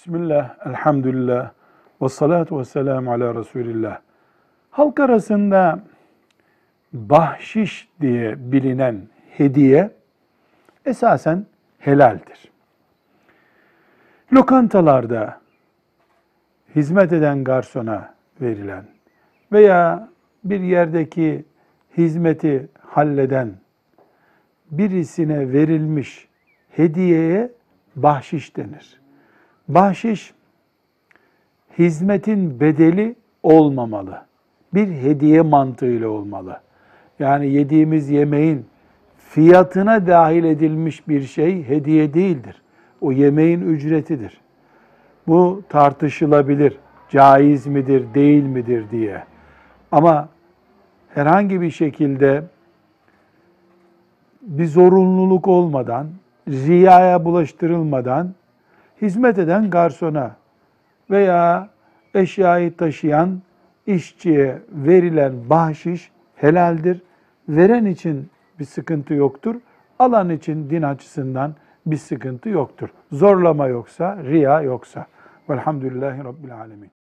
Bismillah, elhamdülillah, ve salatu ve selamu ala Resulillah. Halk arasında bahşiş diye bilinen hediye esasen helaldir. Lokantalarda hizmet eden garsona verilen veya bir yerdeki hizmeti halleden birisine verilmiş hediyeye bahşiş denir. Bahşiş hizmetin bedeli olmamalı. Bir hediye mantığıyla olmalı. Yani yediğimiz yemeğin fiyatına dahil edilmiş bir şey hediye değildir. O yemeğin ücretidir. Bu tartışılabilir. Caiz midir, değil midir diye. Ama herhangi bir şekilde bir zorunluluk olmadan, riyaya bulaştırılmadan hizmet eden garsona veya eşyayı taşıyan işçiye verilen bahşiş helaldir. Veren için bir sıkıntı yoktur. Alan için din açısından bir sıkıntı yoktur. Zorlama yoksa, riya yoksa. Velhamdülillahi Rabbil Alemin.